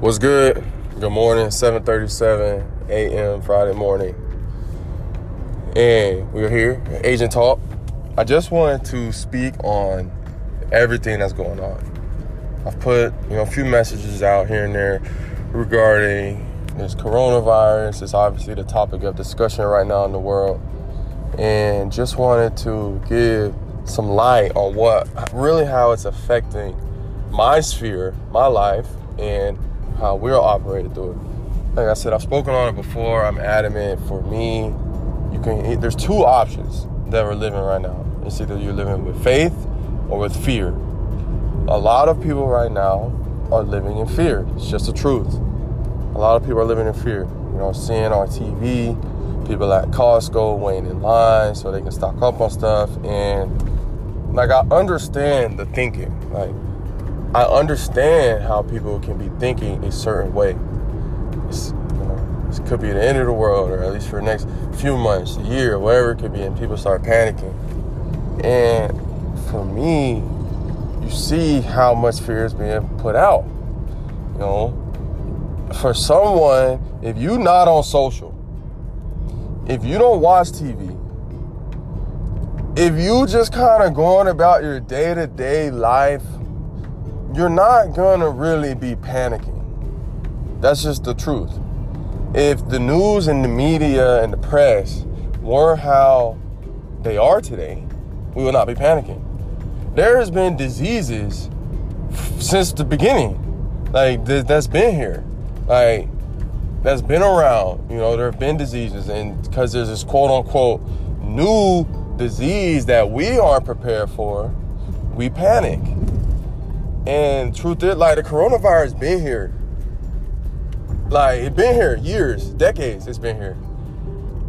What's good? Good morning, 7:37 a.m. Friday morning. And we're here, Agent Talk. I just wanted to speak on everything that's going on. I've put, you know, a few messages out here and there regarding this coronavirus. It's obviously the topic of discussion right now in the world. And just wanted to give some light on what really how it's affecting my sphere, my life, and how we're operated through it. Like I said, I've spoken on it before. I'm adamant. For me, you can. There's two options that we're living right now. It's either you're living with faith or with fear. A lot of people right now are living in fear. It's just the truth. A lot of people are living in fear. You know, seeing on TV people at Costco waiting in line so they can stock up on stuff. And like I understand the thinking. Like I understand how people can be thinking a certain way. It's, you know, this could be the end of the world, or at least for the next few months, a year, whatever it could be, and people start panicking. And for me, you see how much fear is being put out. You know, for someone, if you not on social, if you don't watch TV, if you just kind of going about your day to day life you're not gonna really be panicking. That's just the truth. If the news and the media and the press were how they are today, we would not be panicking. There has been diseases since the beginning, like that's been here, like that's been around. You know, there have been diseases, and because there's this quote unquote new disease that we aren't prepared for, we panic. And truth is, like the coronavirus been here. Like it been here years, decades. It's been here.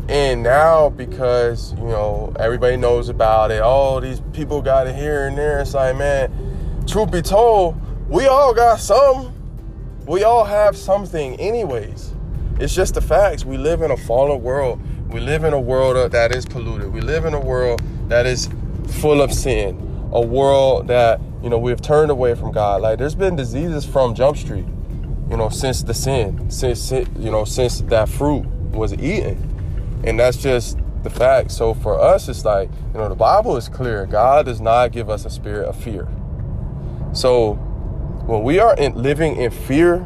And now because you know everybody knows about it, all these people got it here and there. It's like, man, truth be told, we all got some. We all have something, anyways. It's just the facts. We live in a fallen world. We live in a world that is polluted. We live in a world that is full of sin. A world that you know, we've turned away from God. Like there's been diseases from Jump Street, you know, since the sin, since you know, since that fruit was eaten. And that's just the fact. So for us, it's like, you know, the Bible is clear. God does not give us a spirit of fear. So when we are in, living in fear,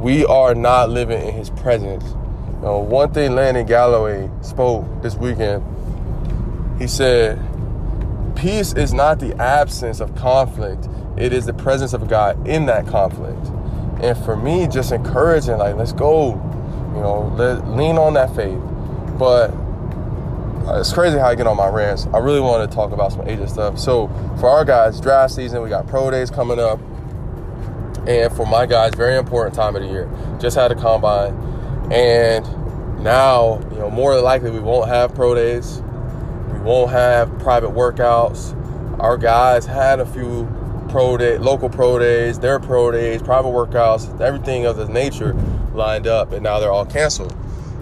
we are not living in his presence. You know, one thing Landon Galloway spoke this weekend, he said, Peace is not the absence of conflict, it is the presence of God in that conflict. And for me, just encouraging, like, let's go, you know, let, lean on that faith. But uh, it's crazy how I get on my rants. I really want to talk about some agent stuff. So for our guys, draft season, we got pro days coming up. And for my guys, very important time of the year. Just had a combine. And now, you know, more than likely we won't have pro days won't have private workouts. Our guys had a few pro day, local pro days, their pro days, private workouts, everything of this nature lined up, and now they're all canceled.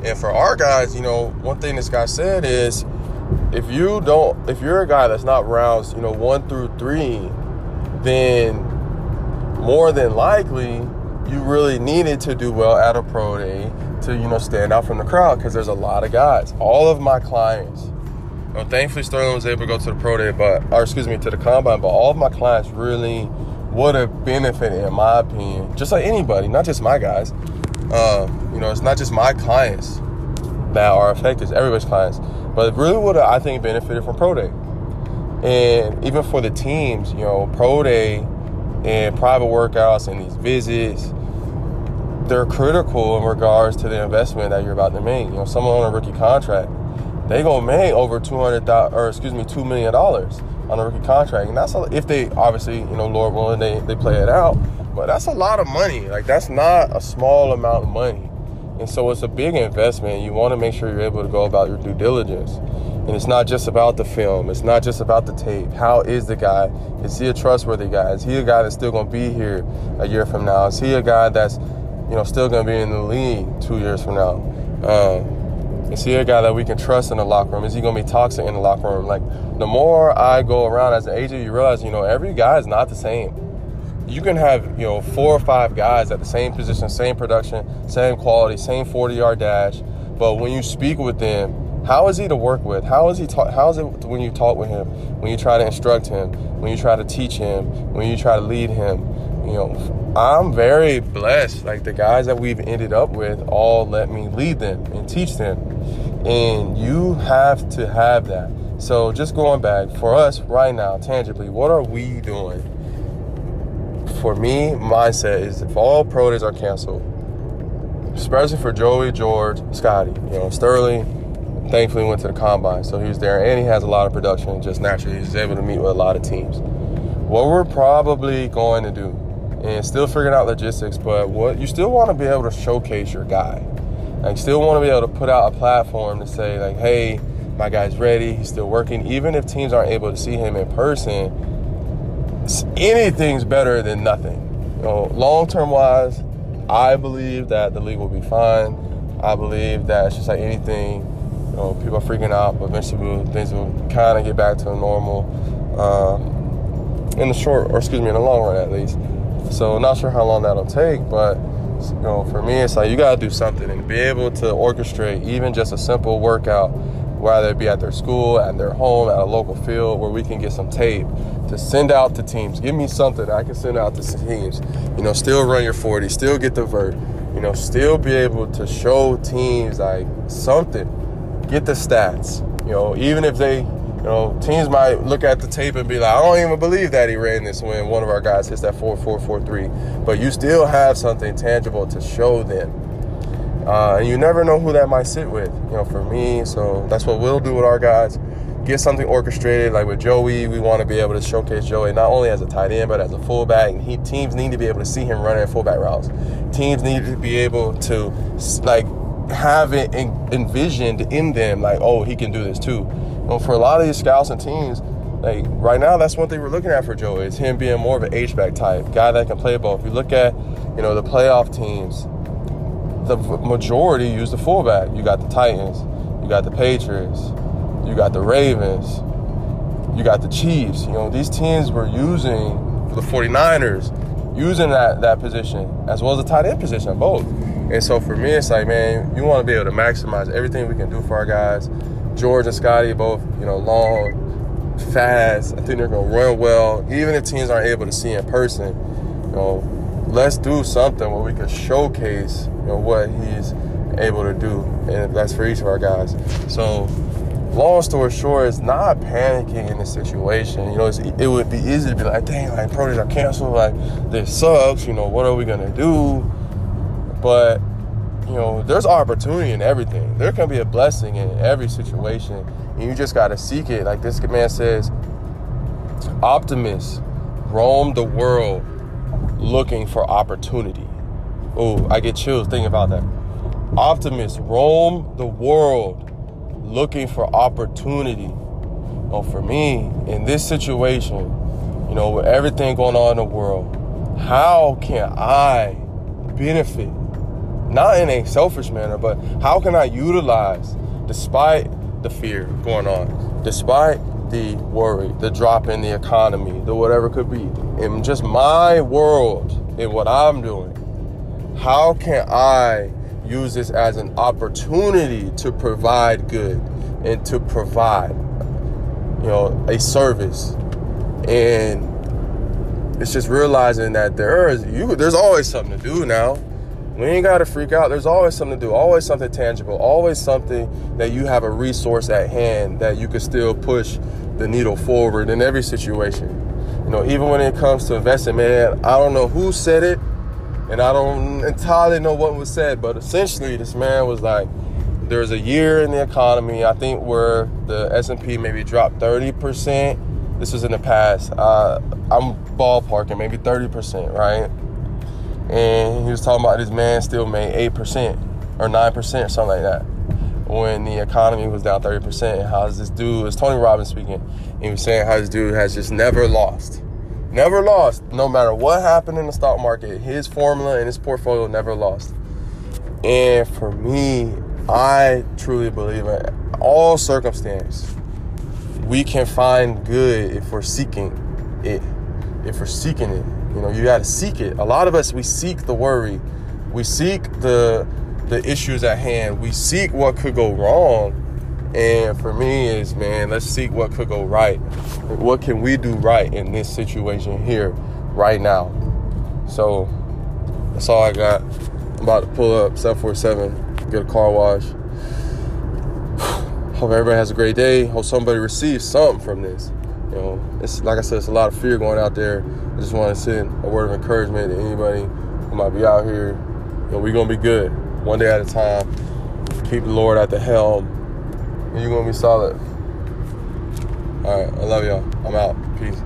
And for our guys, you know, one thing this guy said is, if you don't, if you're a guy that's not rounds, you know, one through three, then more than likely you really needed to do well at a pro day to you know stand out from the crowd because there's a lot of guys. All of my clients thankfully, Sterling was able to go to the pro day, but or excuse me, to the combine. But all of my clients really would have benefited, in my opinion, just like anybody, not just my guys. Uh, you know, it's not just my clients that are affected; it's everybody's clients. But it really would have, I think, benefited from pro day. And even for the teams, you know, pro day and private workouts and these visits, they're critical in regards to the investment that you're about to make. You know, someone on a rookie contract they gonna make over two hundred thousand, or excuse me, two million dollars on a rookie contract, and that's a, if they obviously, you know, Lord willing, they they play it out. But that's a lot of money. Like that's not a small amount of money, and so it's a big investment. You want to make sure you're able to go about your due diligence, and it's not just about the film. It's not just about the tape. How is the guy? Is he a trustworthy guy? Is he a guy that's still gonna be here a year from now? Is he a guy that's, you know, still gonna be in the league two years from now? Um, is he a guy that we can trust in the locker room? Is he going to be toxic in the locker room? Like, the more I go around as an agent, you realize, you know, every guy is not the same. you can have you know four or five guys at the same position, same production, same quality, same 40 yard dash, but when you speak with them, how is he to work with? How is he? Ta- how is it when you talk with him? When you try to instruct him? When you try to teach him? When you try to lead him? You know, I'm very blessed. Like the guys that we've ended up with all let me lead them and teach them, and you have to have that. So just going back for us right now, tangibly, what are we doing? For me, mindset is if all pro days are canceled, especially for Joey, George, Scotty, you know, Sterling thankfully went to the combine, so he was there, and he has a lot of production. Just naturally, he's able to meet with a lot of teams. What we're probably going to do, and still figuring out logistics, but what you still want to be able to showcase your guy. Like, still want to be able to put out a platform to say, like, hey, my guy's ready. He's still working. Even if teams aren't able to see him in person, anything's better than nothing. You know, long term wise, I believe that the league will be fine. I believe that it's just like anything you know, people are freaking out, but eventually things will kind of get back to normal uh, in the short, or excuse me, in the long run at least. So not sure how long that'll take, but you know, for me, it's like you gotta do something and be able to orchestrate even just a simple workout, whether it be at their school, at their home, at a local field, where we can get some tape to send out to teams. Give me something I can send out to teams. You know, still run your 40, still get the vert. You know, still be able to show teams like something get the stats. You know, even if they, you know, teams might look at the tape and be like, I don't even believe that he ran this when one of our guys hits that 4 4 4 3. But you still have something tangible to show them. Uh, and you never know who that might sit with, you know, for me. So that's what we'll do with our guys. Get something orchestrated. Like with Joey, we want to be able to showcase Joey not only as a tight end, but as a fullback. And he, teams need to be able to see him running fullback routes. Teams need to be able to, like, have it envisioned in them, like, oh, he can do this too. Know, for a lot of these scouts and teams, like right now, that's what they were looking at for Joey. It's him being more of an H back type guy that can play both. If you look at, you know, the playoff teams, the majority use the fullback. You got the Titans, you got the Patriots, you got the Ravens, you got the Chiefs. You know, these teams were using the 49ers, using that that position as well as the tight end position, both. And so for me, it's like, man, you want to be able to maximize everything we can do for our guys. George and Scotty both, you know, long, fast. I think they're to run well. Even if teams aren't able to see in person, you know, let's do something where we can showcase, you know, what he's able to do. And that's for each of our guys. So long story short, it's not panicking in this situation. You know, it would be easy to be like, dang, like projects are canceled. Like this sucks. You know, what are we gonna do? But you know, there's opportunity in everything. There can be a blessing in every situation, and you just got to seek it. Like this man says, optimists roam the world looking for opportunity. Oh, I get chills thinking about that. Optimists roam the world looking for opportunity. Well, for me, in this situation, you know, with everything going on in the world, how can I benefit not in a selfish manner, but how can I utilize, despite the fear going on, despite the worry, the drop in the economy, the whatever could be, in just my world, in what I'm doing, how can I use this as an opportunity to provide good and to provide, you know, a service? And it's just realizing that there is you there's always something to do now we ain't got to freak out. There's always something to do, always something tangible, always something that you have a resource at hand that you can still push the needle forward in every situation. You know, even when it comes to investing, man, I don't know who said it, and I don't entirely know what was said, but essentially, this man was like, there's a year in the economy, I think, where the S&P maybe dropped 30%. This was in the past. Uh, I'm ballparking, maybe 30%, right? And he was talking about this man still made eight percent or nine percent or something like that when the economy was down thirty percent. How's this dude? It's Tony Robbins speaking. He was saying how this dude has just never lost, never lost, no matter what happened in the stock market. His formula and his portfolio never lost. And for me, I truly believe in all circumstance, we can find good if we're seeking it. if we're seeking it. You know, you got to seek it. A lot of us we seek the worry, we seek the the issues at hand, we seek what could go wrong. And for me is man, let's seek what could go right. What can we do right in this situation here, right now? So that's all I got. I'm about to pull up 747, get a car wash. Hope everybody has a great day. Hope somebody receives something from this. You know, it's like I said, it's a lot of fear going out there. I just want to send a word of encouragement to anybody who might be out here. You know, we're gonna be good, one day at a time. Keep the Lord at the helm, and you're gonna be solid. All right, I love y'all. I'm out. Peace.